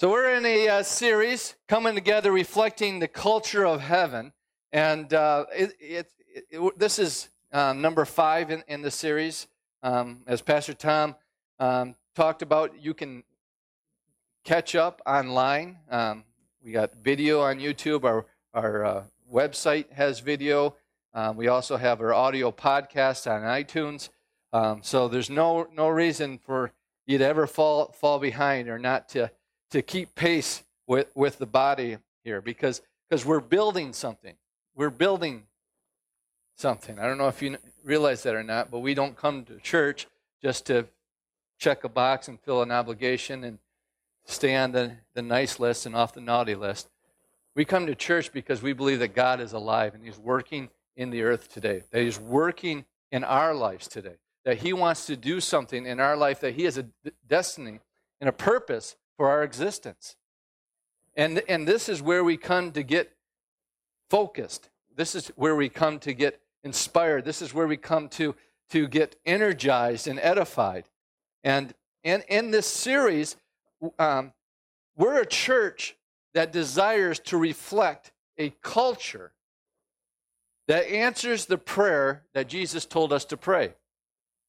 So we're in a uh, series coming together, reflecting the culture of heaven, and uh, it, it, it, this is um, number five in, in the series. Um, as Pastor Tom um, talked about, you can catch up online. Um, we got video on YouTube. Our our uh, website has video. Um, we also have our audio podcast on iTunes. Um, so there's no no reason for you to ever fall fall behind or not to to keep pace with, with the body here because because we're building something. We're building something. I don't know if you realize that or not, but we don't come to church just to check a box and fill an obligation and stay on the, the nice list and off the naughty list. We come to church because we believe that God is alive and He's working in the earth today, that He's working in our lives today, that He wants to do something in our life, that He has a destiny and a purpose for our existence. And, and this is where we come to get focused. This is where we come to get inspired. This is where we come to, to get energized and edified. And, and in this series, um, we're a church that desires to reflect a culture that answers the prayer that Jesus told us to pray.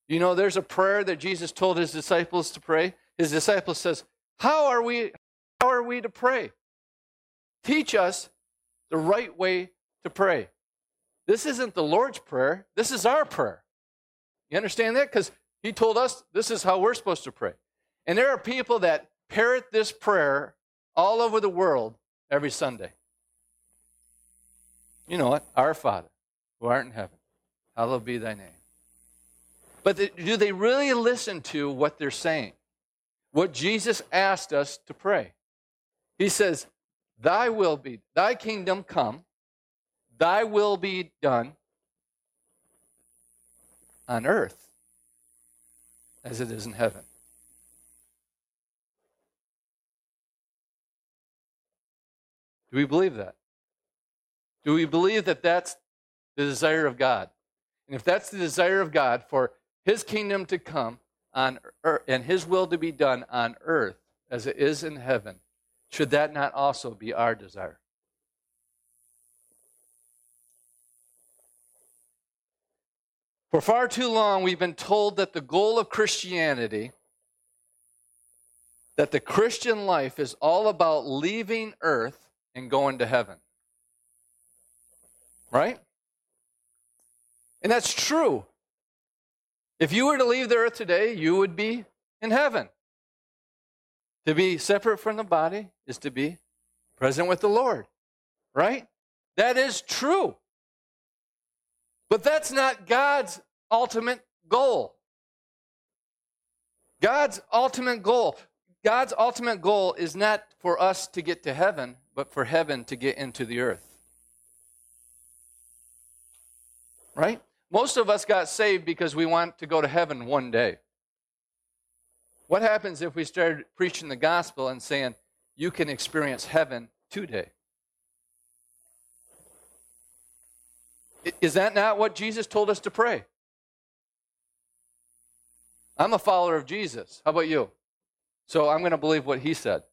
You know, there's a prayer that Jesus told his disciples to pray. His disciples says, how are we how are we to pray? Teach us the right way to pray. This isn't the Lord's prayer. This is our prayer. You understand that? Because he told us this is how we're supposed to pray. And there are people that parrot this prayer all over the world every Sunday. You know what? Our Father, who art in heaven, hallowed be thy name. But do they really listen to what they're saying? What Jesus asked us to pray. He says, Thy will be, thy kingdom come, thy will be done on earth as it is in heaven. Do we believe that? Do we believe that that's the desire of God? And if that's the desire of God for his kingdom to come, on earth, and his will to be done on earth as it is in heaven, should that not also be our desire? For far too long, we've been told that the goal of Christianity, that the Christian life is all about leaving earth and going to heaven. Right? And that's true. If you were to leave the earth today, you would be in heaven. To be separate from the body is to be present with the Lord, right? That is true. But that's not God's ultimate goal. God's ultimate goal, God's ultimate goal is not for us to get to heaven, but for heaven to get into the earth. Right? Most of us got saved because we want to go to heaven one day. What happens if we started preaching the gospel and saying, you can experience heaven today? Is that not what Jesus told us to pray? I'm a follower of Jesus. How about you? So I'm going to believe what he said.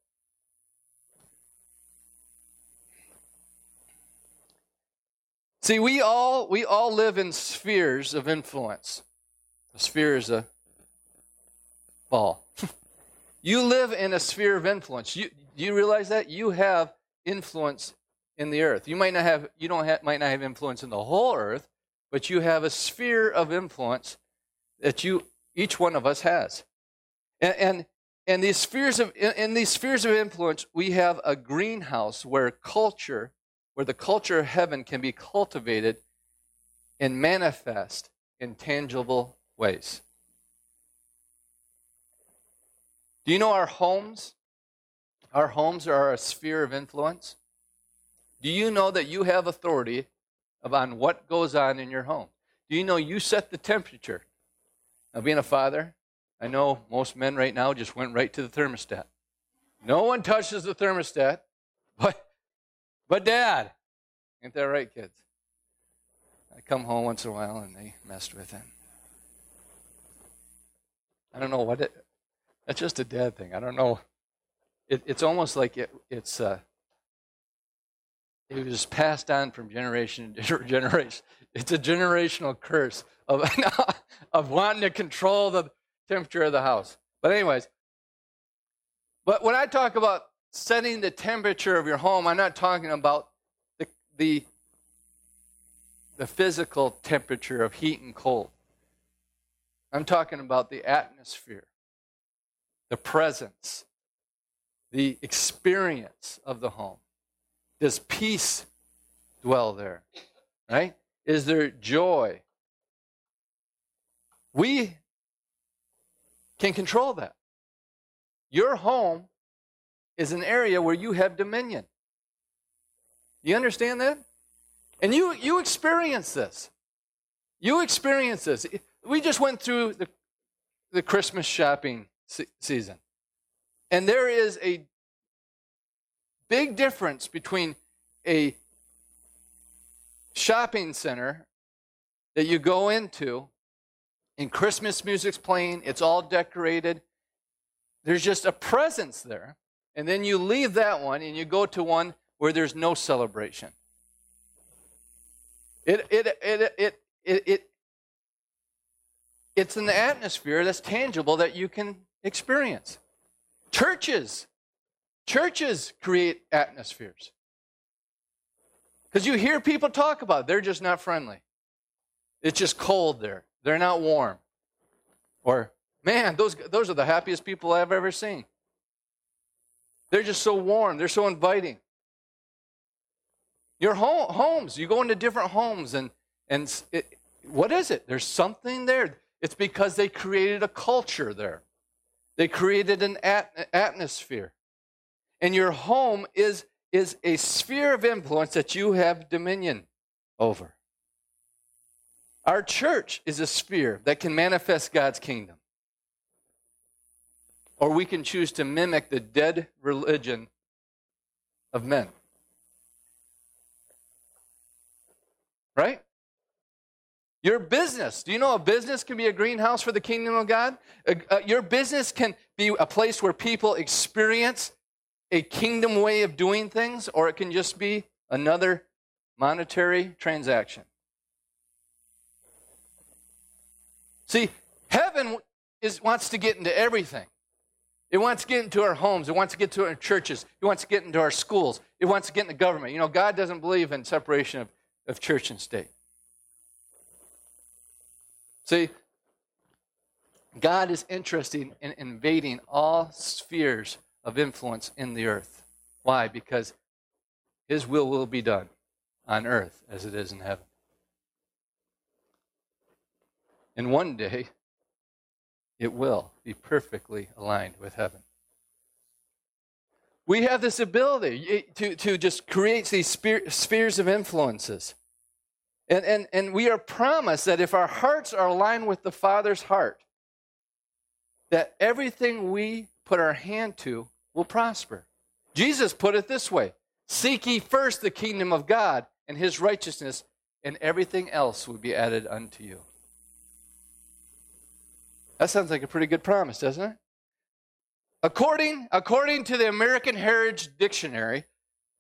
See, we all we all live in spheres of influence. A sphere is a ball. you live in a sphere of influence. You do you realize that you have influence in the earth? You might not have you don't have, might not have influence in the whole earth, but you have a sphere of influence that you each one of us has. And and, and these spheres of in, in these spheres of influence, we have a greenhouse where culture where the culture of heaven can be cultivated and manifest in tangible ways. Do you know our homes? Our homes are a sphere of influence. Do you know that you have authority on what goes on in your home? Do you know you set the temperature? Now, being a father, I know most men right now just went right to the thermostat. No one touches the thermostat, but but dad, ain't that right, kids? I come home once in a while and they messed with it. I don't know what it. That's just a dad thing. I don't know. it, it's almost like it, it's uh, it was passed on from generation to generation. It's a generational curse of, of wanting to control the temperature of the house. But, anyways, but when I talk about setting the temperature of your home, I'm not talking about the, the, the physical temperature of heat and cold. I'm talking about the atmosphere, the presence, the experience of the home. Does peace dwell there? Right? Is there joy? We can control that. Your home is an area where you have dominion. You understand that? And you, you experience this. You experience this. We just went through the, the Christmas shopping se- season. And there is a big difference between a shopping center that you go into and Christmas music's playing, it's all decorated. There's just a presence there. And then you leave that one and you go to one where there's no celebration. It, it, it, it, it, it, it's an atmosphere that's tangible that you can experience. Churches, churches create atmospheres. Because you hear people talk about it, they're just not friendly. It's just cold there. They're not warm. Or, man, those, those are the happiest people I've ever seen. They're just so warm, they're so inviting. Your home, homes, you go into different homes, and, and it, what is it? There's something there. It's because they created a culture there, they created an at, atmosphere. And your home is, is a sphere of influence that you have dominion over. Our church is a sphere that can manifest God's kingdom. Or we can choose to mimic the dead religion of men. Right? Your business. Do you know a business can be a greenhouse for the kingdom of God? Your business can be a place where people experience a kingdom way of doing things, or it can just be another monetary transaction. See, heaven is, wants to get into everything. It wants to get into our homes. It wants to get to our churches. It wants to get into our schools. It wants to get into government. You know, God doesn't believe in separation of, of church and state. See, God is interested in invading all spheres of influence in the earth. Why? Because his will will be done on earth as it is in heaven. And one day, it will be perfectly aligned with heaven. We have this ability eh, to, to just create these spheres of influences. And, and, and we are promised that if our hearts are aligned with the Father's heart, that everything we put our hand to will prosper. Jesus put it this way Seek ye first the kingdom of God and his righteousness, and everything else will be added unto you. That sounds like a pretty good promise, doesn't it? According, according to the American Heritage Dictionary,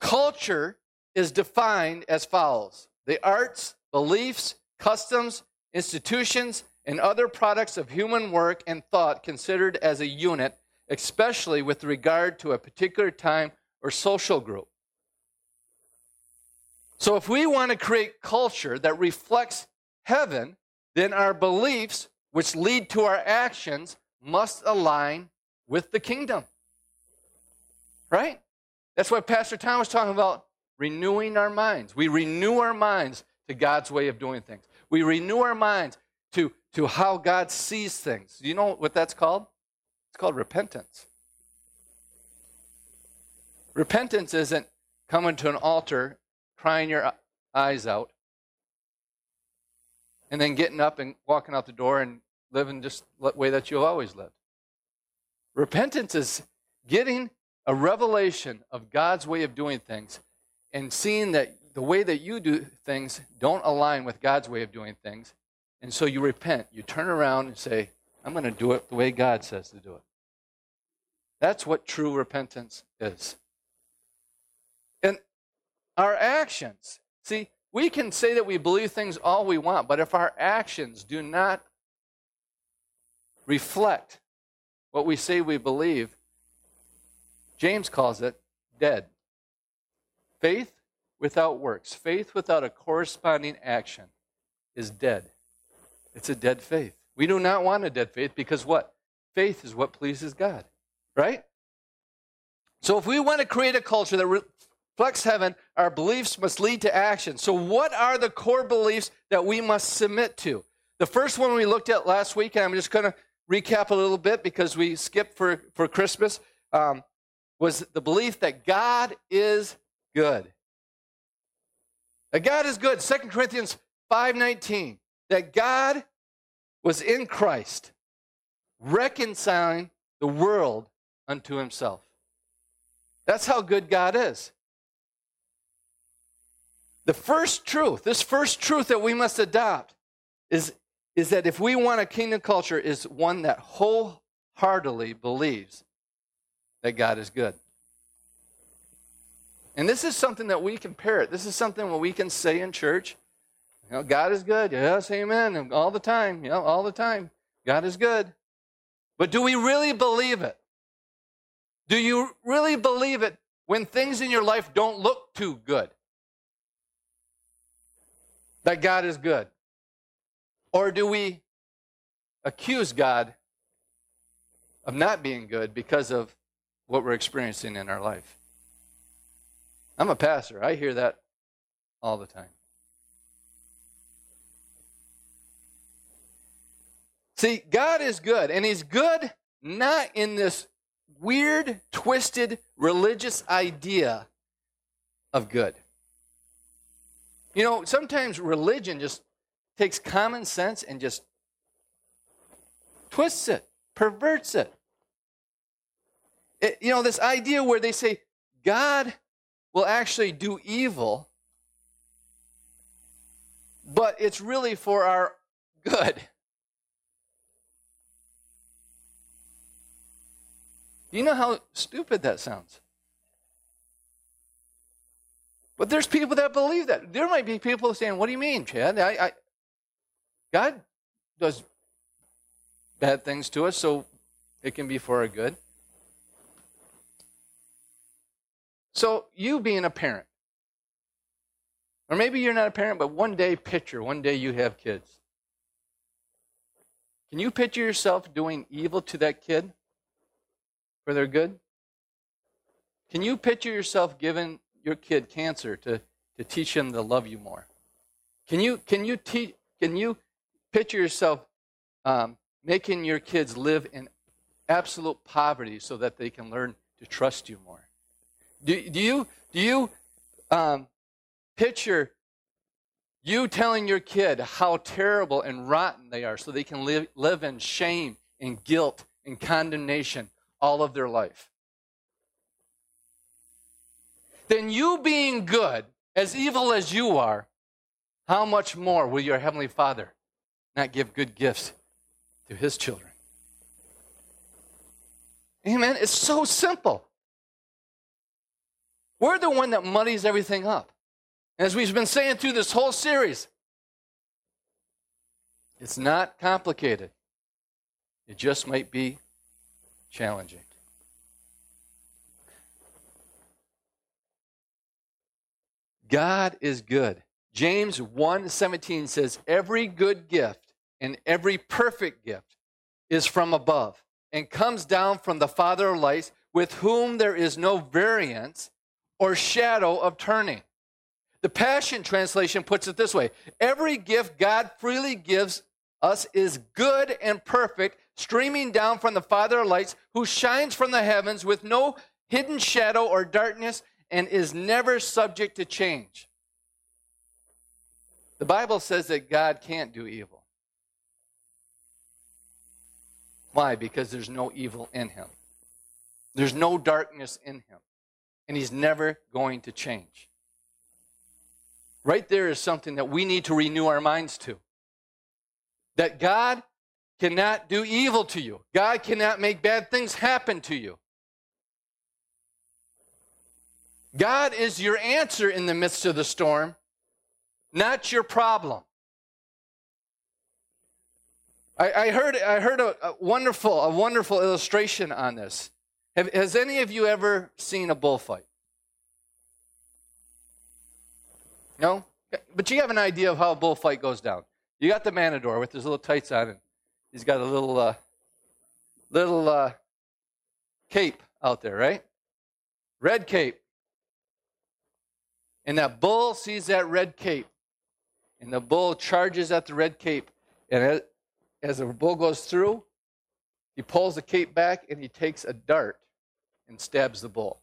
culture is defined as follows the arts, beliefs, customs, institutions, and other products of human work and thought considered as a unit, especially with regard to a particular time or social group. So, if we want to create culture that reflects heaven, then our beliefs which lead to our actions must align with the kingdom. Right? That's why Pastor Tom was talking about renewing our minds. We renew our minds to God's way of doing things. We renew our minds to, to how God sees things. Do you know what that's called? It's called repentance. Repentance isn't coming to an altar, crying your eyes out, and then getting up and walking out the door and living just the way that you've always lived. Repentance is getting a revelation of God's way of doing things and seeing that the way that you do things don't align with God's way of doing things. And so you repent. You turn around and say, I'm going to do it the way God says to do it. That's what true repentance is. And our actions, see, we can say that we believe things all we want, but if our actions do not reflect what we say we believe, James calls it dead. Faith without works, faith without a corresponding action is dead. It's a dead faith. We do not want a dead faith because what? Faith is what pleases God, right? So if we want to create a culture that reflects heaven, our beliefs must lead to action. So, what are the core beliefs that we must submit to? The first one we looked at last week, and I'm just going to recap a little bit because we skipped for, for Christmas, um, was the belief that God is good. That God is good. 2 Corinthians 5:19. That God was in Christ, reconciling the world unto himself. That's how good God is. The first truth, this first truth that we must adopt is, is that if we want a kingdom culture, is one that wholeheartedly believes that God is good. And this is something that we can parrot. This is something that we can say in church. You know, God is good. Yes, amen. All the time. You know, all the time. God is good. But do we really believe it? Do you really believe it when things in your life don't look too good? That God is good? Or do we accuse God of not being good because of what we're experiencing in our life? I'm a pastor. I hear that all the time. See, God is good, and He's good not in this weird, twisted religious idea of good. You know, sometimes religion just takes common sense and just twists it, perverts it. it. You know, this idea where they say God will actually do evil, but it's really for our good. Do you know how stupid that sounds? But there's people that believe that. There might be people saying, What do you mean, Chad? I, I, God does bad things to us, so it can be for our good. So, you being a parent, or maybe you're not a parent, but one day picture, one day you have kids. Can you picture yourself doing evil to that kid for their good? Can you picture yourself giving your kid cancer to, to teach him to love you more? Can you, can you, te- can you picture yourself um, making your kids live in absolute poverty so that they can learn to trust you more? Do, do you, do you um, picture you telling your kid how terrible and rotten they are so they can live, live in shame and guilt and condemnation all of their life? Then you being good, as evil as you are, how much more will your Heavenly Father not give good gifts to His children? Amen. It's so simple. We're the one that muddies everything up. As we've been saying through this whole series, it's not complicated. It just might be challenging. God is good. James 1:17 says every good gift and every perfect gift is from above and comes down from the Father of lights with whom there is no variance or shadow of turning. The Passion Translation puts it this way Every gift God freely gives us is good and perfect, streaming down from the Father of lights, who shines from the heavens with no hidden shadow or darkness and is never subject to change. The Bible says that God can't do evil. Why? Because there's no evil in him. There's no darkness in him. And he's never going to change. Right there is something that we need to renew our minds to. That God cannot do evil to you, God cannot make bad things happen to you. God is your answer in the midst of the storm, not your problem. I, I heard, I heard a, a, wonderful, a wonderful illustration on this. Have, has any of you ever seen a bullfight? No? But you have an idea of how a bullfight goes down. You got the matador with his little tights on, and he's got a little, uh, little uh, cape out there, right? Red cape. And that bull sees that red cape, and the bull charges at the red cape, and as the bull goes through, he pulls the cape back and he takes a dart and stabs the bull.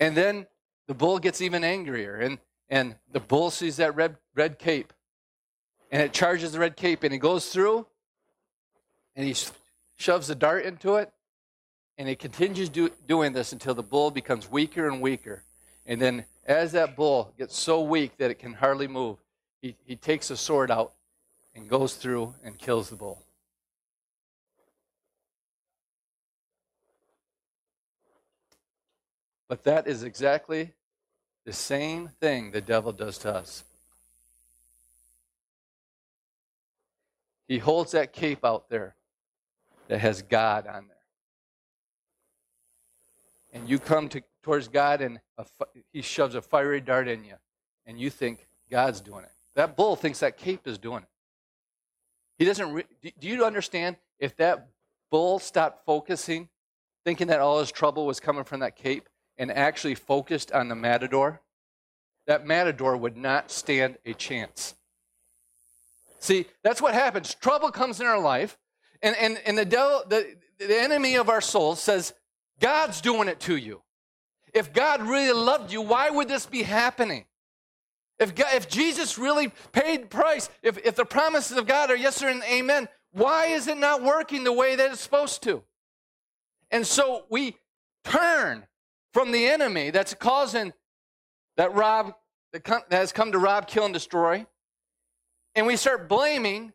And then the bull gets even angrier, and, and the bull sees that red, red cape, and it charges the red cape, and he goes through, and he shoves the dart into it, and he continues do, doing this until the bull becomes weaker and weaker. And then, as that bull gets so weak that it can hardly move, he, he takes a sword out and goes through and kills the bull. But that is exactly the same thing the devil does to us. He holds that cape out there that has God on there. And you come to, towards God and a, he shoves a fiery dart in you. And you think God's doing it. That bull thinks that cape is doing it. He doesn't. Re- do you understand? If that bull stopped focusing, thinking that all his trouble was coming from that cape, and actually focused on the matador, that matador would not stand a chance. See, that's what happens. Trouble comes in our life, and, and, and the devil, the, the enemy of our souls says, God's doing it to you. If God really loved you, why would this be happening? If, God, if Jesus really paid the price, if, if the promises of God are yes and amen, why is it not working the way that it's supposed to? And so we turn from the enemy that's causing that rob that has come to rob, kill, and destroy, and we start blaming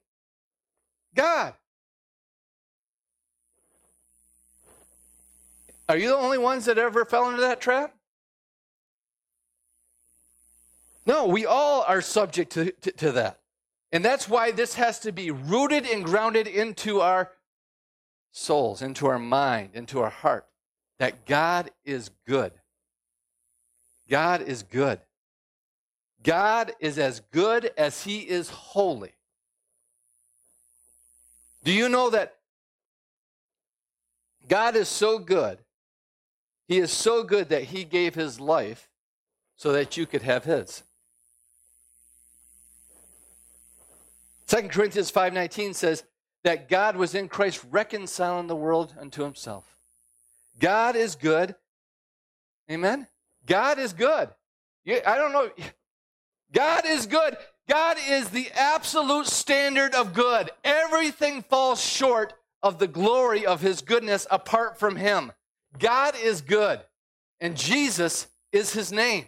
God. Are you the only ones that ever fell into that trap? No, we all are subject to, to, to, that. And that's why this has to be rooted and grounded into our souls, into our mind, into our heart, that God is good. God is good. God is as good as he is holy. Do you know that God is so good? He is so good that he gave his life so that you could have his. 2 Corinthians 5:19 says that God was in Christ reconciling the world unto himself. God is good. Amen. God is good. I don't know. God is good. God is the absolute standard of good. Everything falls short of the glory of his goodness apart from him. God is good, and Jesus is his name.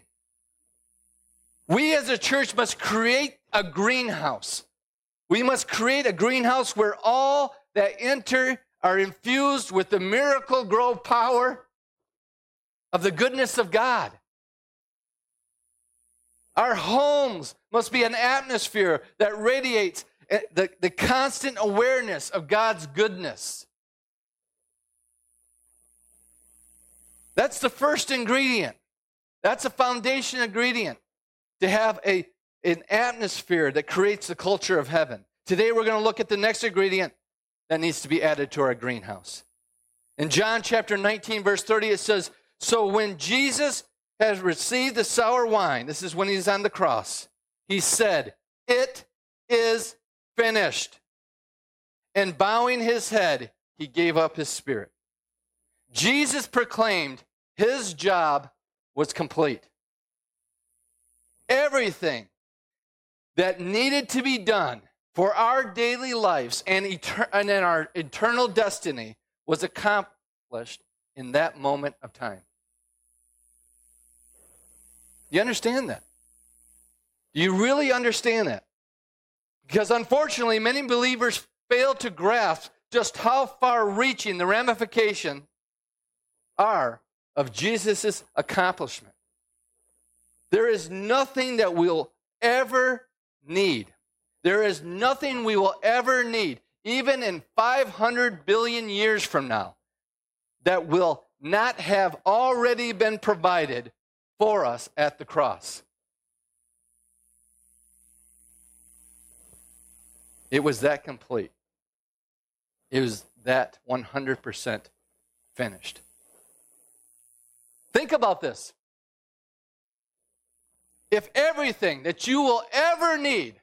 We as a church must create a greenhouse we must create a greenhouse where all that enter are infused with the Miracle-Gro power of the goodness of God. Our homes must be an atmosphere that radiates eh, the, the constant awareness of God's goodness. That's the first ingredient. That's a foundation ingredient to have a an atmosphere that creates the culture of heaven. Today we're going to look at the next ingredient that needs to be added to our greenhouse. In John chapter 19, verse 30, it says, So when Jesus has received the sour wine, this is when he's on the cross, he said, It is finished. And bowing his head, he gave up his spirit. Jesus proclaimed his job was complete. Everything that needed to be done for our daily lives and, and in our eternal destiny was accomplished in that moment of time. You understand that? Do you really understand that? Because unfortunately, many believers fail to grasp just how far reaching the ramifications are of Jesus' accomplishment. There is nothing that we'll ever need. There is nothing we will ever need, even in 500 billion years from now, that will not have already been provided for us at the cross. It was that complete. It was that 100% finished. Think about this. If everything that you will ever need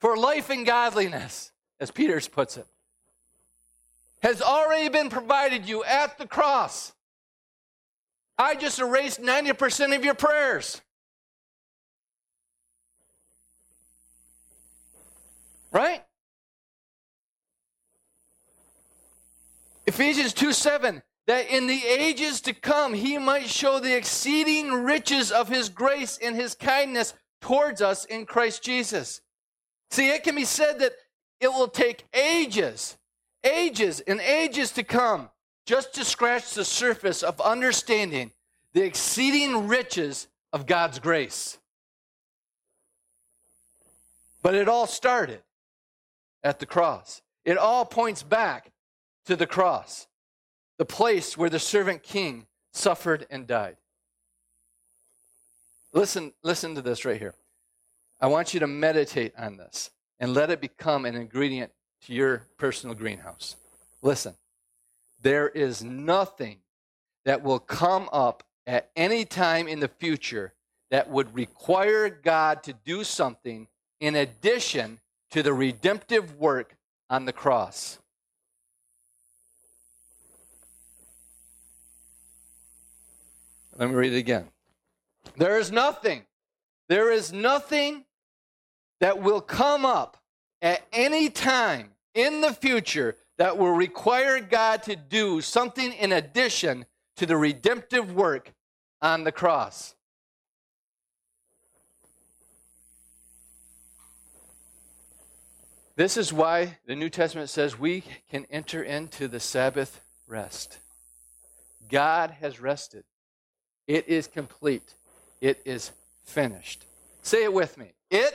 for life and godliness, as Peter's puts it, has already been provided you at the cross, I just erased 90% of your prayers. Right? Ephesians 2 7, that in the ages to come he might show the exceeding riches of his grace and his kindness towards us in Christ Jesus. See, it can be said that it will take ages, ages, and ages to come just to scratch the surface of understanding the exceeding riches of God's grace. But it all started at the cross. It all points back to the cross, the place where the servant king suffered and died. Listen, listen to this right here. I want you to meditate on this and let it become an ingredient to your personal greenhouse. Listen, there is nothing that will come up at any time in the future that would require God to do something in addition to the redemptive work on the cross. Let me read it again. There is nothing, there is nothing that will come up at any time in the future that will require God to do something in addition to the redemptive work on the cross. This is why the New Testament says we can enter into the Sabbath rest. God has rested. It is complete. It is finished. Say it with me. It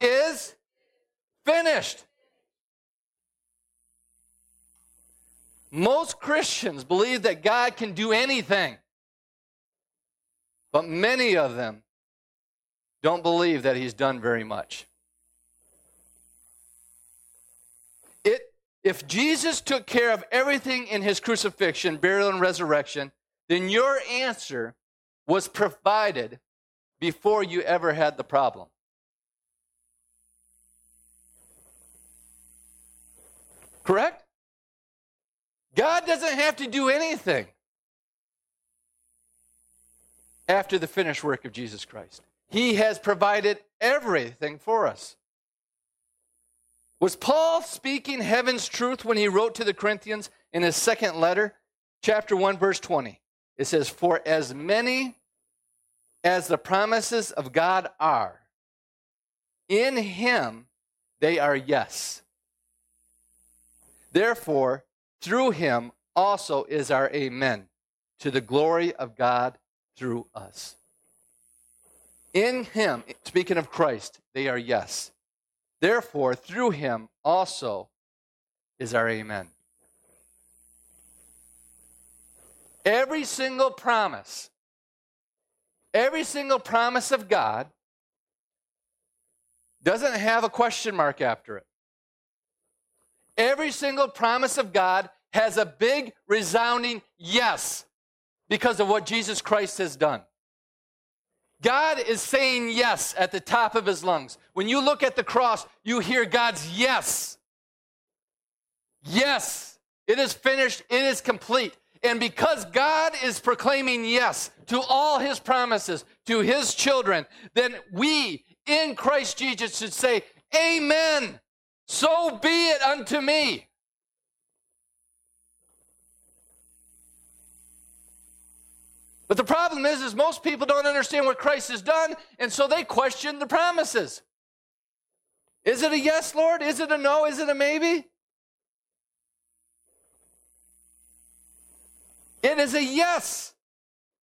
is finished. Most Christians believe that God can do anything, but many of them don't believe that He's done very much. If Jesus took care of everything in his crucifixion, burial, and resurrection, then your answer was provided before you ever had the problem. Correct? God doesn't have to do anything after the finished work of Jesus Christ. He has provided everything for us. Was Paul speaking heaven's truth when he wrote to the Corinthians in his second letter, chapter 1, verse 20? It says, For as many as the promises of God are, in him they are yes. Therefore, through him also is our amen, to the glory of God through us. In him, speaking of Christ, they are yes. Therefore, through him also is our amen. Every single promise, every single promise of God doesn't have a question mark after it. Every single promise of God has a big, resounding yes because of what Jesus Christ has done. God is saying yes at the top of his lungs. When you look at the cross, you hear God's yes. Yes, it is finished, it is complete. And because God is proclaiming yes to all his promises to his children, then we in Christ Jesus should say, Amen. So be it unto me. But the problem is, is most people don't understand what Christ has done, and so they question the promises. Is it a yes, Lord? Is it a no? Is it a maybe? It is a yes.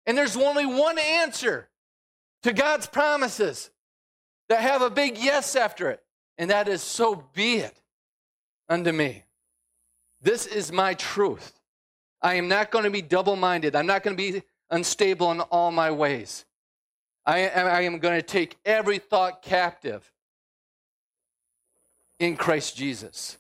And there's only one answer to God's promises that have a big yes after it, and that is so be it unto me. This is my truth. I am not going to be double minded. I'm not going to be unstable in all my ways. I am, I am going to take every thought captive in Christ Jesus.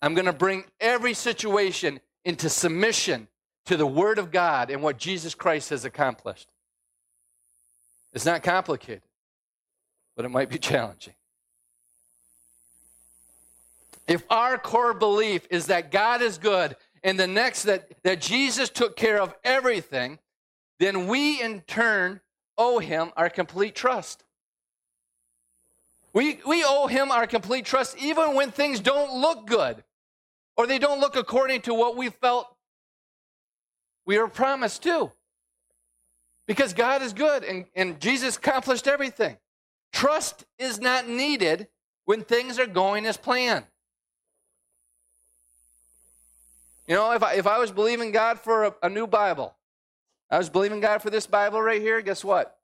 I'm going to bring every situation into submission to the Word of God and what Jesus Christ has accomplished. It's not complicated, but it might be challenging. If our core belief is that God is good and the next that, that Jesus took care of everything, then we in turn owe him our complete trust. We, we owe him our complete trust even when things don't look good or they don't look according to what we felt we were promised too. Because God is good and, and Jesus accomplished everything. Trust is not needed when things are going as planned. You know, if I, if I was believing God for a, a new Bible, I was believing God for this Bible right here, guess what?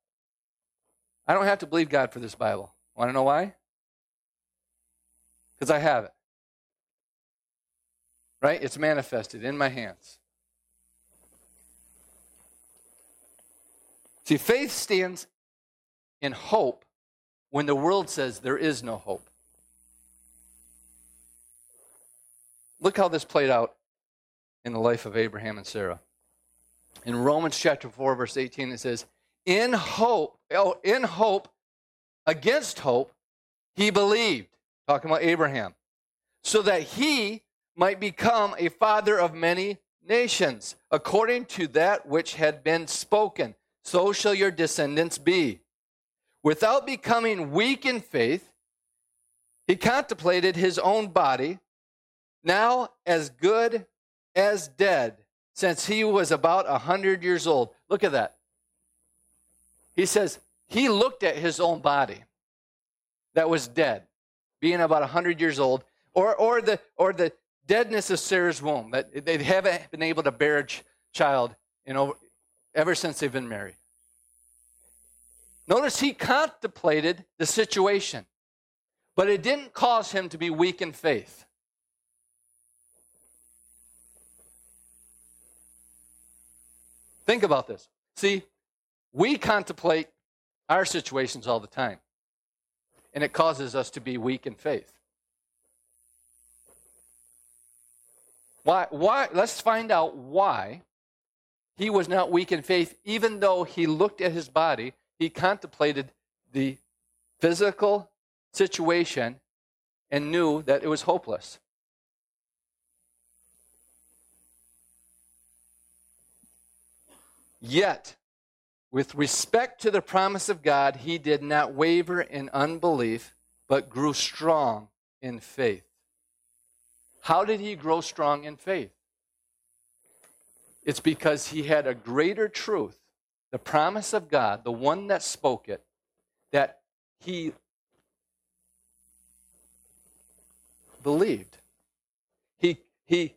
I don't have to believe God for this Bible. Want to know why? Because I have it. Right? It's manifested in my hands. See, faith stands in hope when the world says there is no hope. Look how this played out in the life of Abraham and Sarah. In Romans chapter 4, verse 18, it says, In hope, oh, in hope, against hope, he believed, talking about Abraham, so that he might become a father of many nations, according to that which had been spoken so shall your descendants be. Without becoming weak in faith, he contemplated his own body, now as good as dead, since he was about a hundred years old. Look at that. He says he looked at his own body that was dead, being about a hundred years old, or, or, the, or the deadness of Sarah's womb, that they haven't been able to bear a child you know, ever since they've been married. Notice he contemplated the situation, but it didn't cause him to be weak in faith. Think about this. See, we contemplate our situations all the time, and it causes us to be weak in faith. Why? Why? Let's find out why he was not weak in faith, even though he looked at his body he contemplated the physical situation and knew that it was hopeless. Yet, with respect to the promise of God, he did not waver in unbelief, but grew strong in faith. How did he grow strong in faith? It's because he had a greater truth the promise of God, the one that spoke it, that he believed. He, he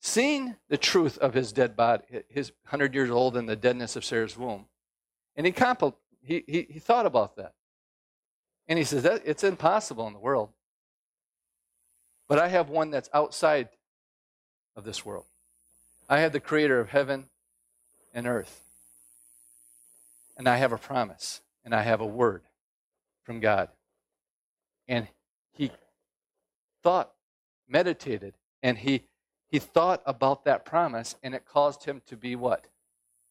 seen the truth of his dead body, his 100 years old and the deadness of Sarah's womb. And he, compl- he, he, he thought about that. And he says, that, it's impossible in the world. But I have one that's outside of this world. I have the creator of heaven and earth. And I have a promise and I have a word from God. And he thought, meditated, and he he thought about that promise and it caused him to be what?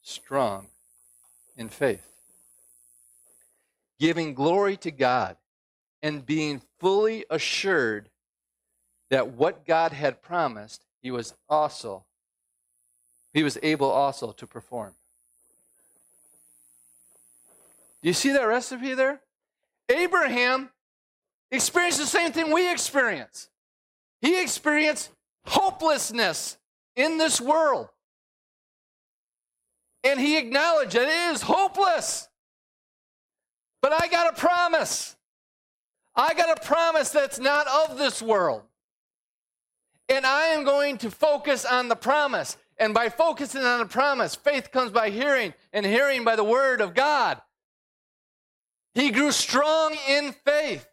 Strong in faith. Giving glory to God and being fully assured that what God had promised, he was also he was able also to perform. Do you see that recipe there? Abraham experienced the same thing we experience. He experienced hopelessness in this world. And he acknowledged that it is hopeless. But I got a promise. I got a promise that's not of this world. And I am going to focus on the promise. And by focusing on the promise, faith comes by hearing, and hearing by the word of God. He grew strong in faith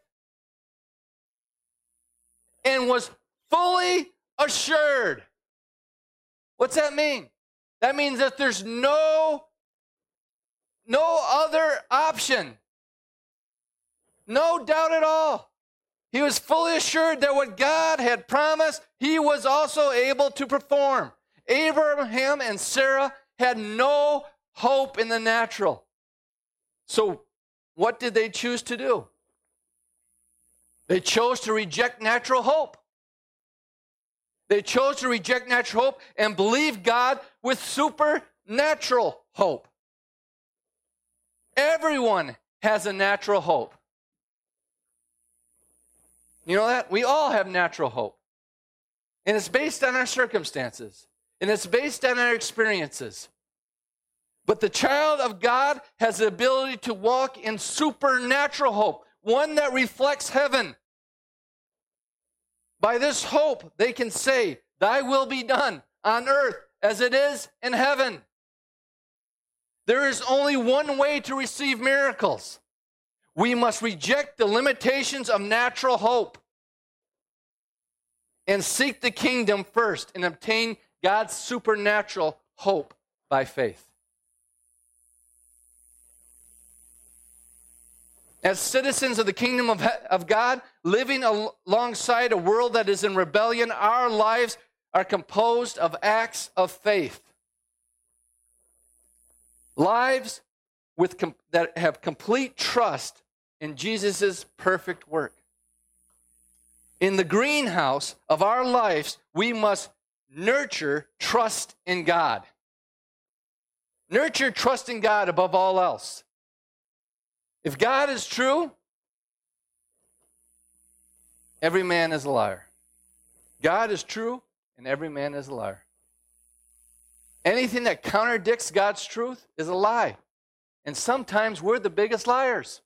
and was fully assured. What's that mean? That means that there's no no other option. No doubt at all. He was fully assured that what God had promised, he was also able to perform. Abraham and Sarah had no hope in the natural. So, what did they choose to do? They chose to reject natural hope. They chose to reject natural hope and believe God with supernatural hope. Everyone has a natural hope. You know that? We all have natural hope. And it's based on our circumstances, and it's based on our experiences. But the child of God has the ability to walk in supernatural hope, one that reflects heaven. By this hope, they can say, Thy will be done on earth as it is in heaven. There is only one way to receive miracles. We must reject the limitations of natural hope and seek the kingdom first and obtain God's supernatural hope by faith. As citizens of the kingdom of, of God, living alongside a world that is in rebellion, our lives are composed of acts of faith. Lives with com- that have complete trust in Jesus' perfect work. In the greenhouse of our lives, we must nurture trust in God. Nurture trust in God above all else. If God is true, every man is a liar. God is true, and every man is a liar. Anything that contradicts God's truth is a lie. And sometimes we're the biggest liars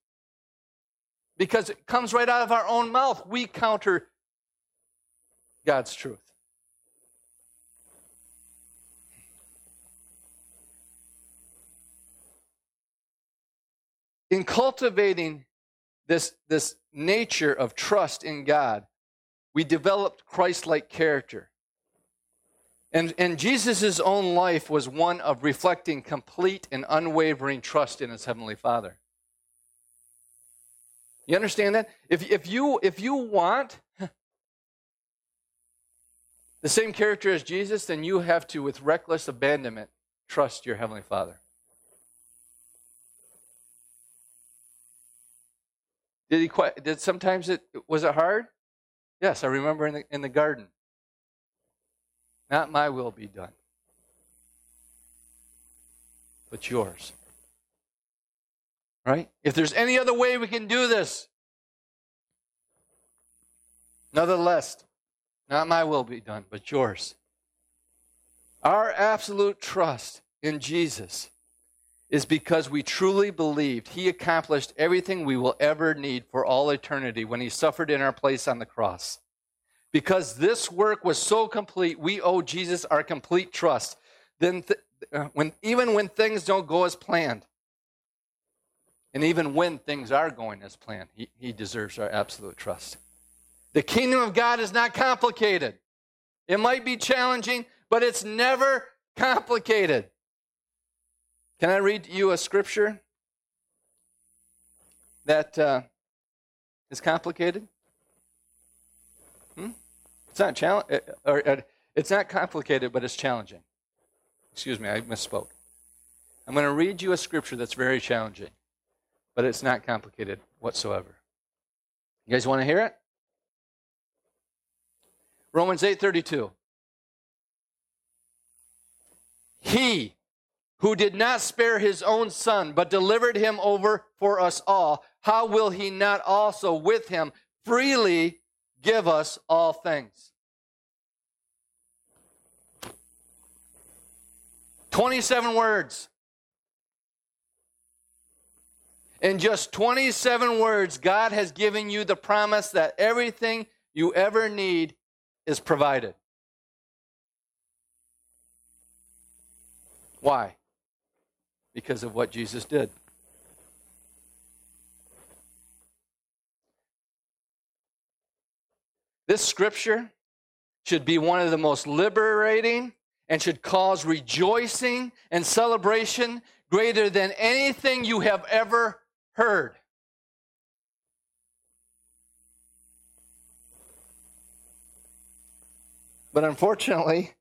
because it comes right out of our own mouth. We counter God's truth. In cultivating this, this nature of trust in God, we developed Christ like character. And, and Jesus' own life was one of reflecting complete and unwavering trust in his Heavenly Father. You understand that? If, if, you, if you want the same character as Jesus, then you have to, with reckless abandonment, trust your Heavenly Father. Did he quite, did sometimes it was it hard? Yes, I remember in the in the garden. Not my will be done, but yours. Right? If there's any other way we can do this, nonetheless, not my will be done, but yours. Our absolute trust in Jesus is because we truly believed he accomplished everything we will ever need for all eternity when he suffered in our place on the cross. Because this work was so complete, we owe Jesus our complete trust. Then, th- uh, when, even when things don't go as planned, and even when things are going as planned, he, he deserves our absolute trust. The kingdom of God is not complicated. It might be challenging, but it's never complicated. Can I read you a scripture that uh, is complicated? Hmm? It's not challenge, uh, or, uh, it's not complicated, but it's challenging. Excuse me, I misspoke. I'm going to read you a scripture that's very challenging, but it's not complicated whatsoever. You guys want to hear it? Romans 8:32. He who did not spare his own son, but delivered him over for us all, how will he not also with him freely give us all things? 27 words. In just 27 words, God has given you the promise that everything you ever need is provided. Why? Because of what Jesus did. This scripture should be one of the most liberating and should cause rejoicing and celebration greater than anything you have ever heard. But unfortunately,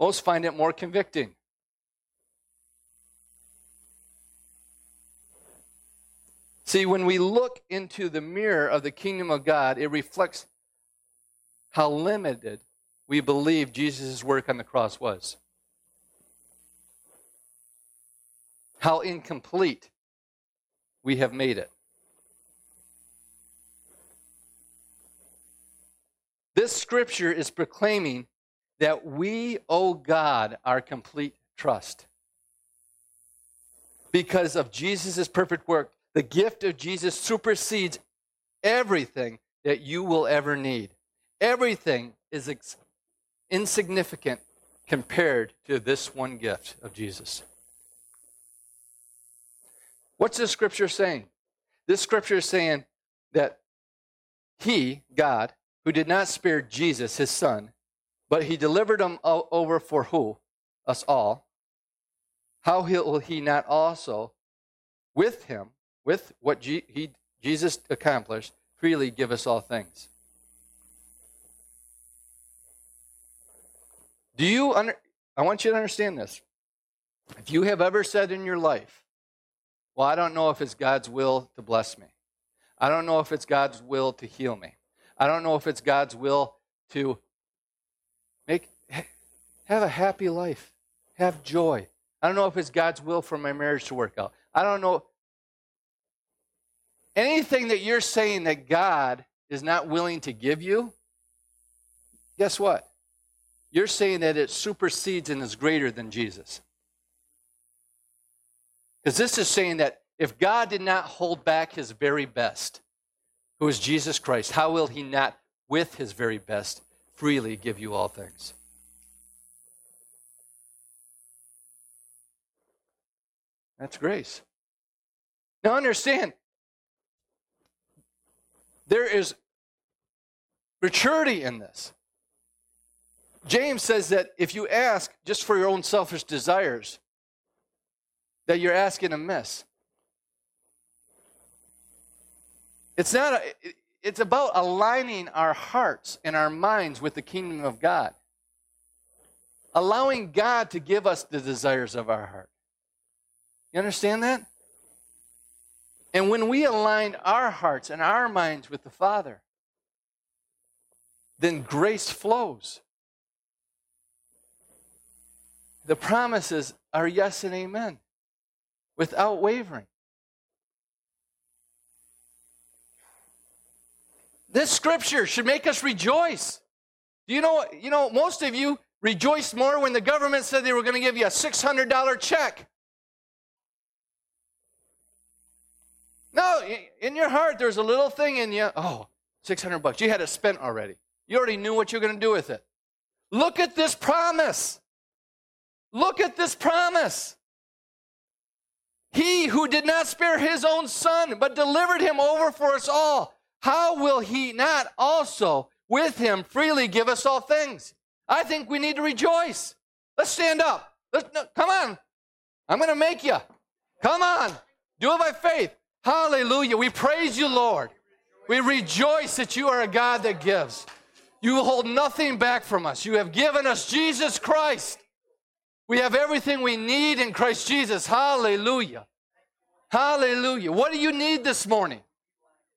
most find it more convicting. See, when we look into the mirror of the kingdom of God, it reflects how limited we believe Jesus' work on the cross was. How incomplete we have made it. This scripture is proclaiming that we owe God our complete trust. Because of Jesus' perfect work, the gift of Jesus supersedes everything that you will ever need. Everything is ex- insignificant compared to this one gift of Jesus. What's this scripture saying? This scripture is saying that He, God, who did not spare Jesus, His Son, but He delivered Him over for who? Us all. How will He not also, with Him, with what G- he, Jesus accomplished, freely give us all things? Do you under, I want you to understand this. If you have ever said in your life, well, I don't know if it's God's will to bless me. I don't know if it's God's will to heal me. I don't know if it's God's will to make have a happy life, have joy. I don't know if it's God's will for my marriage to work out. I don't know anything that you're saying that God is not willing to give you. Guess what? You're saying that it supersedes and is greater than Jesus. Because this is saying that if God did not hold back his very best, who is Jesus Christ, how will he not, with his very best, freely give you all things? That's grace. Now understand, there is maturity in this. James says that if you ask just for your own selfish desires, that you're asking amiss. It's not a, it's about aligning our hearts and our minds with the kingdom of God. Allowing God to give us the desires of our heart. You understand that? And when we align our hearts and our minds with the Father, then grace flows. The promises are yes and amen without wavering. This scripture should make us rejoice. You know, you know, most of you rejoiced more when the government said they were going to give you a $600 check. No, in your heart, there's a little thing in you. Oh, 600 bucks. You had it spent already. You already knew what you're going to do with it. Look at this promise. Look at this promise. He who did not spare his own son, but delivered him over for us all, how will he not also with him freely give us all things? I think we need to rejoice. Let's stand up. Let's, no, come on. I'm going to make you. Come on. Do it by faith. Hallelujah. We praise you, Lord. We rejoice that you are a God that gives. You hold nothing back from us. You have given us Jesus Christ. We have everything we need in Christ Jesus. Hallelujah. Hallelujah. What do you need this morning?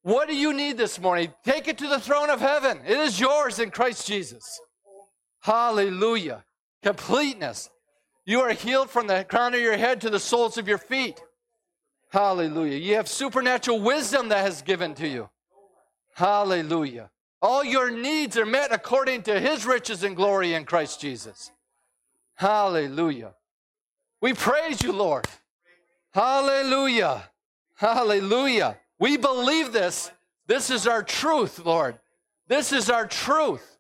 What do you need this morning? Take it to the throne of heaven. It is yours in Christ Jesus. Hallelujah. Completeness. You are healed from the crown of your head to the soles of your feet. Hallelujah. You have supernatural wisdom that has given to you. Hallelujah. All your needs are met according to his riches and glory in Christ Jesus. Hallelujah. We praise you, Lord. Hallelujah. Hallelujah. We believe this. This is our truth, Lord. This is our truth.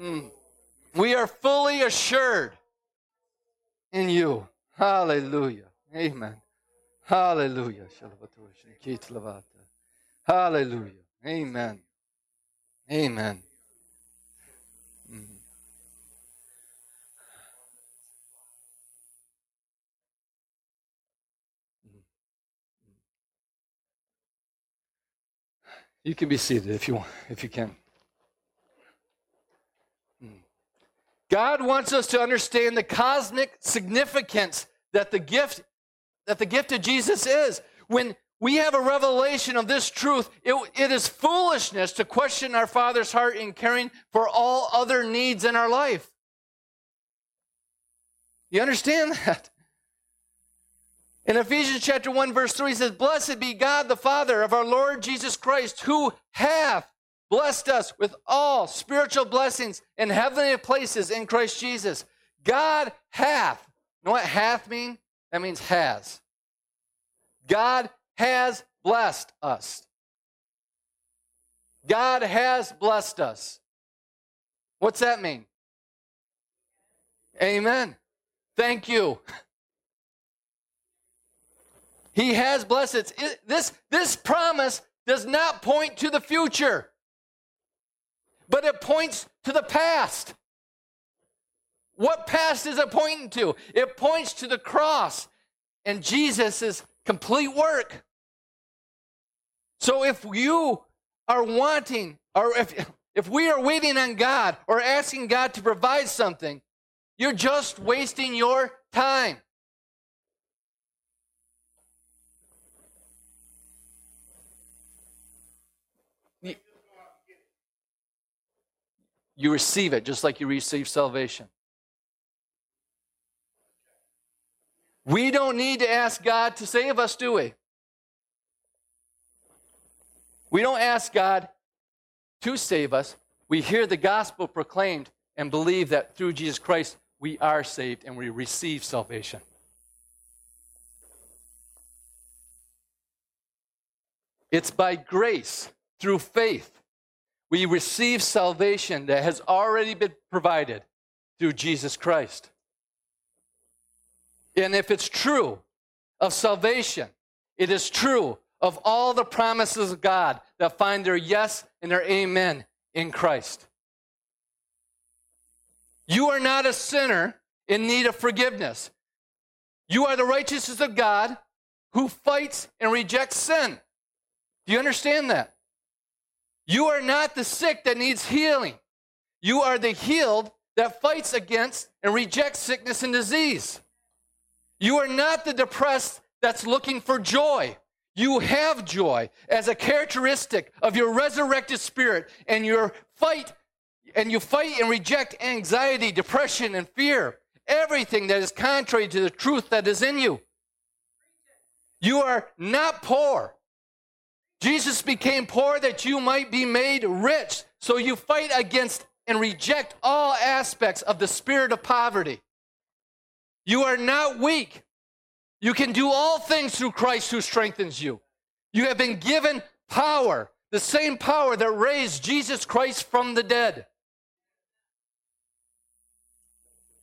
Mm. We are fully assured in you. Hallelujah. Amen. Hallelujah. Hallelujah. Amen. Amen. Mm. You can be seated if you want, if you can. God wants us to understand the cosmic significance that the gift that the gift of Jesus is. When we have a revelation of this truth, it, it is foolishness to question our Father's heart in caring for all other needs in our life. You understand that? In Ephesians chapter 1, verse 3 he says, Blessed be God the Father of our Lord Jesus Christ, who hath blessed us with all spiritual blessings in heavenly places in Christ Jesus. God hath. You know what hath mean? That means has. God has blessed us. God has blessed us. What's that mean? Amen. Thank you. He has blessed us. This, this promise does not point to the future, but it points to the past. What past is it pointing to? It points to the cross and Jesus' complete work. So if you are wanting, or if, if we are waiting on God or asking God to provide something, you're just wasting your time. You receive it just like you receive salvation. We don't need to ask God to save us, do we? We don't ask God to save us. We hear the gospel proclaimed and believe that through Jesus Christ we are saved and we receive salvation. It's by grace, through faith, we receive salvation that has already been provided through Jesus Christ. And if it's true of salvation, it is true of all the promises of God that find their yes and their amen in Christ. You are not a sinner in need of forgiveness. You are the righteousness of God who fights and rejects sin. Do you understand that? You are not the sick that needs healing. You are the healed that fights against and rejects sickness and disease. You are not the depressed that's looking for joy. You have joy as a characteristic of your resurrected spirit and your fight and you fight and reject anxiety, depression and fear, everything that is contrary to the truth that is in you. You are not poor. Jesus became poor that you might be made rich. So you fight against and reject all aspects of the spirit of poverty. You are not weak. You can do all things through Christ who strengthens you. You have been given power, the same power that raised Jesus Christ from the dead.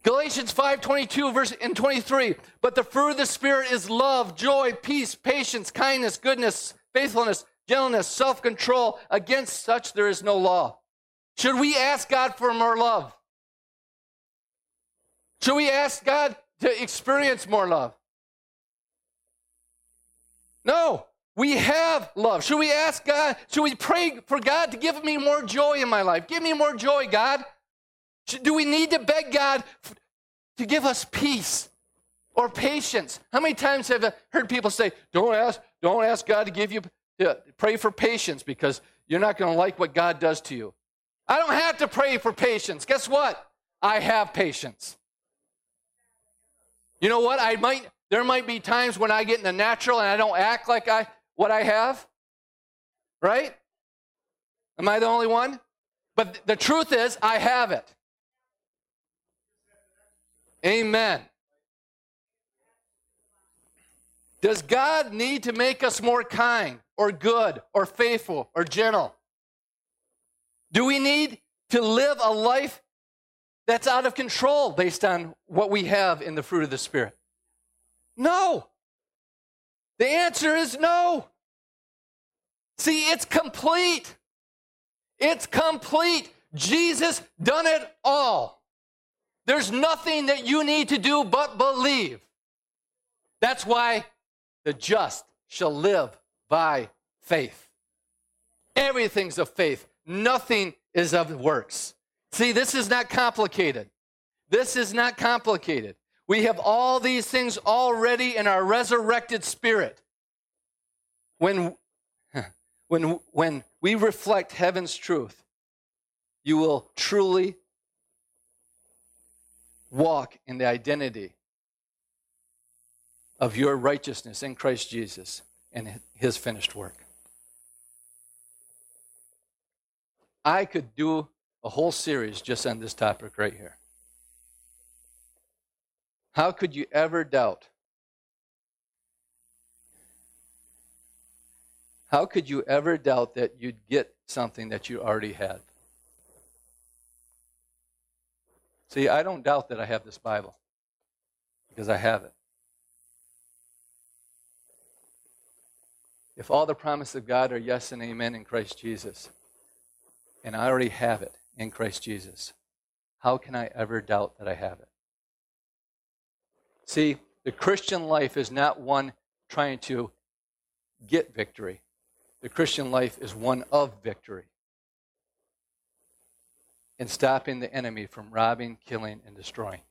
Galatians 5:22 verse and 23. But the fruit of the spirit is love, joy, peace, patience, kindness, goodness, faithfulness, gentleness, self control. Against such there is no law. Should we ask God for more love? Should we ask God to experience more love? No, we have love. Should we ask God? Should we pray for God to give me more joy in my life? Give me more joy, God. Do we need to beg God to give us peace or patience? How many times have I heard people say, "Don't ask, don't ask God to give you pray for patience because you're not going to like what God does to you. I don't have to pray for patience. Guess what? I have patience. You know what? I might there might be times when I get in the natural and I don't act like I what I have. Right? Am I the only one? But the truth is I have it. Amen. Does God need to make us more kind or good or faithful or gentle? Do we need to live a life that's out of control based on what we have in the fruit of the Spirit? No. The answer is no. See, it's complete. It's complete. Jesus done it all. There's nothing that you need to do but believe. That's why the just shall live by faith. Everything's of faith, nothing is of works. See, this is not complicated. This is not complicated. We have all these things already in our resurrected spirit. When, when, when we reflect heaven's truth, you will truly walk in the identity of your righteousness in Christ Jesus and his finished work. I could do a whole series just on this topic right here. How could you ever doubt? How could you ever doubt that you'd get something that you already had? See, I don't doubt that I have this Bible because I have it. If all the promises of God are yes and amen in Christ Jesus, and I already have it in Christ Jesus, how can I ever doubt that I have it? See, the Christian life is not one trying to get victory. The Christian life is one of victory and stopping the enemy from robbing, killing, and destroying.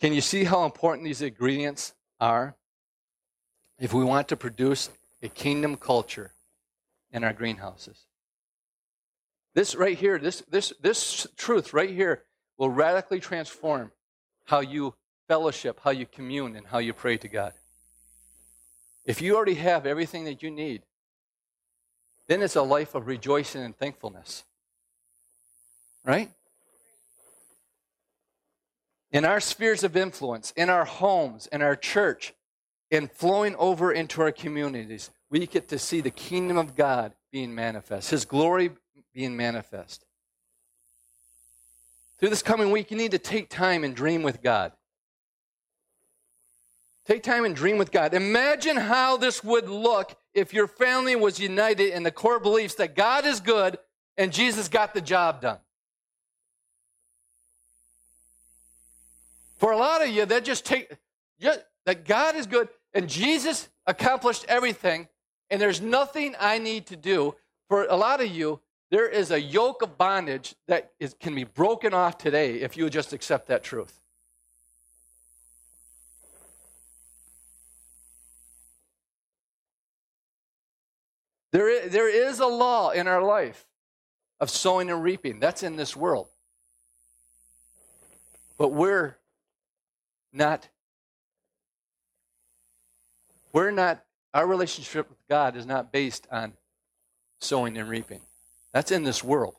Can you see how important these ingredients are if we want to produce a kingdom culture in our greenhouses? This right here, this, this, this truth right here will radically transform how you fellowship, how you commune, and how you pray to God. If you already have everything that you need, then it's a life of rejoicing and thankfulness. Right? in our spheres of influence, in our homes, in our church, and flowing over into our communities, we get to see the kingdom of God being manifest, His glory being manifest. Through this coming week, you need to take time and dream with God. Take time and dream with God. Imagine how this would look if your family was united in the core beliefs that God is good and Jesus got the job done. For a lot of you, that just take just, that God is good and Jesus accomplished everything, and there's nothing I need to do. For a lot of you, there is a yoke of bondage that is, can be broken off today if you just accept that truth. There is, there is a law in our life of sowing and reaping. That's in this world. But we're not, we're not, our relationship with God is not based on sowing and reaping. That's in this world.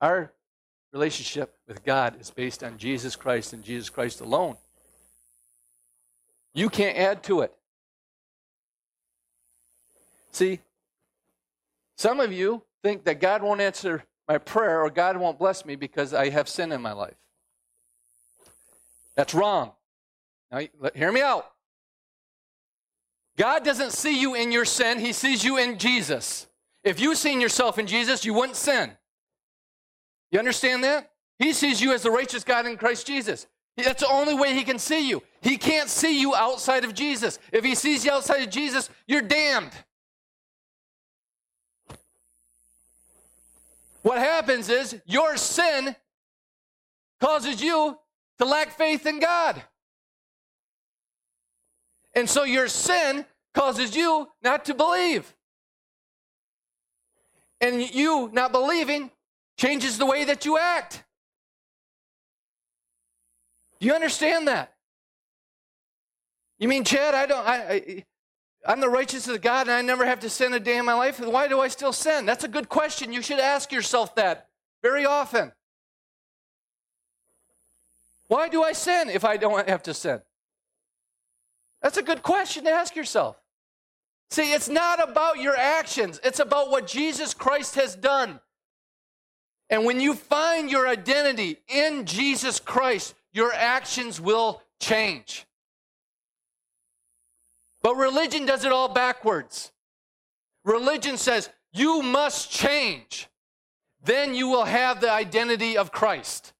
Our relationship with God is based on Jesus Christ and Jesus Christ alone. You can't add to it. See, some of you think that God won't answer my prayer or God won't bless me because I have sin in my life. That's wrong. Now, hear me out. God doesn't see you in your sin, He sees you in Jesus. If you seen yourself in Jesus, you wouldn't sin. You understand that? He sees you as the righteous God in Christ Jesus. That's the only way He can see you. He can't see you outside of Jesus. If He sees you outside of Jesus, you're damned. What happens is your sin causes you to lack faith in God. And so your sin causes you not to believe. And you not believing changes the way that you act. Do you understand that? You mean, Chad, I don't, I, I, I'm the righteousness of God and I never have to sin a day in my life. Why do I still sin? That's a good question. You should ask yourself that very often. Why do I sin if I don't have to sin? That's a good question to ask yourself. See, it's not about your actions, it's about what Jesus Christ has done. And when you find your identity in Jesus Christ, your actions will change. But religion does it all backwards. Religion says, you must change. Then you will have the identity of Christ.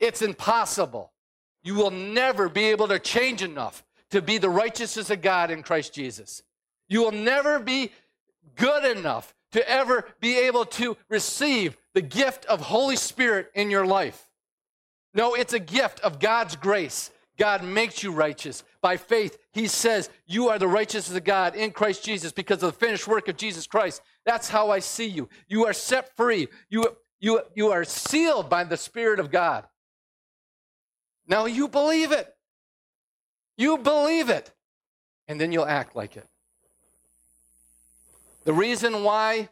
It's impossible. You will never be able to change enough to be the righteousness of God in Christ Jesus. You will never be good enough to ever be able to receive the gift of Holy Spirit in your life. No, it's a gift of God's grace. God makes you righteous. By faith, He says, You are the righteousness of God in Christ Jesus because of the finished work of Jesus Christ. That's how I see you. You are set free. You, you, you are sealed by the Spirit of God. Now you believe it. You believe it. And then you'll act like it. The reason why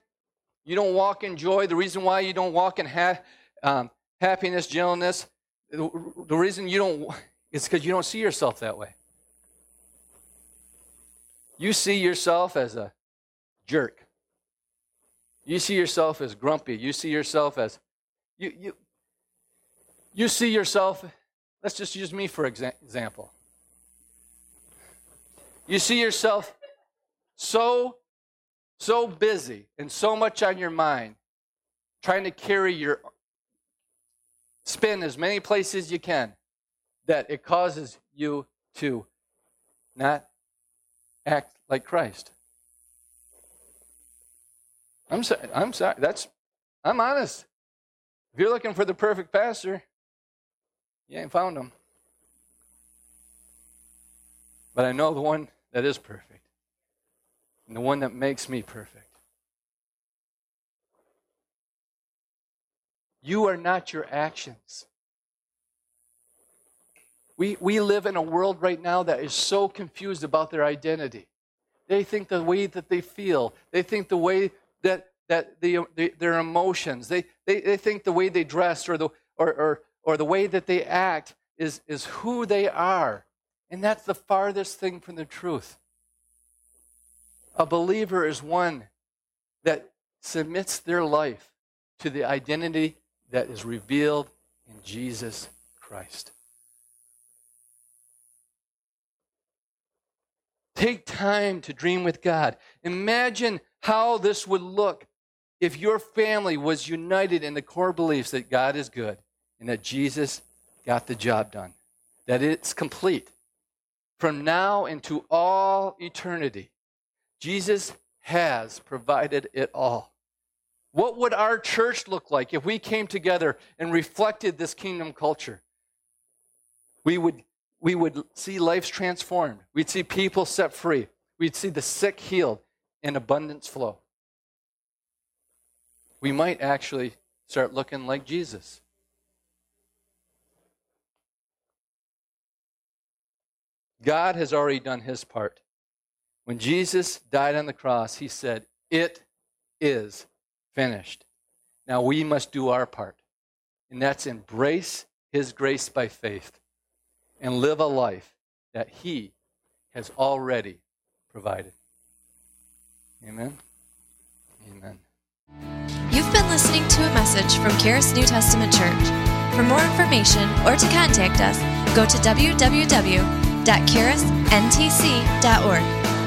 you don't walk in joy, the reason why you don't walk in ha- um, happiness, gentleness, the, the reason you don't is because you don't see yourself that way. You see yourself as a jerk. You see yourself as grumpy. You see yourself as you you you see yourself let's just use me for example. You see yourself so so busy and so much on your mind trying to carry your spin as many places you can that it causes you to not act like Christ. I'm sorry. I'm sorry. That's I'm honest. If you're looking for the perfect pastor, you ain't found him. But I know the one that is perfect. And the one that makes me perfect. You are not your actions. We, we live in a world right now that is so confused about their identity. They think the way that they feel, they think the way that, that the, the their emotions, they, they, they think the way they dress or the, or, or, or the way that they act is, is who they are. And that's the farthest thing from the truth. A believer is one that submits their life to the identity that is revealed in Jesus Christ. Take time to dream with God. Imagine how this would look if your family was united in the core beliefs that God is good and that Jesus got the job done, that it's complete. From now into all eternity, Jesus has provided it all. What would our church look like if we came together and reflected this kingdom culture? We would we would see lives transformed. We'd see people set free. We'd see the sick healed and abundance flow. We might actually start looking like Jesus. God has already done his part. When Jesus died on the cross, he said, It is finished. Now we must do our part, and that's embrace his grace by faith and live a life that He has already provided. Amen. Amen. You've been listening to a message from Charis New Testament Church. For more information or to contact us, go to www.charisntc.org.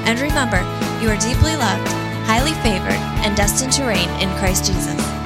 And remember, you are deeply loved, highly favored, and destined to reign in Christ Jesus.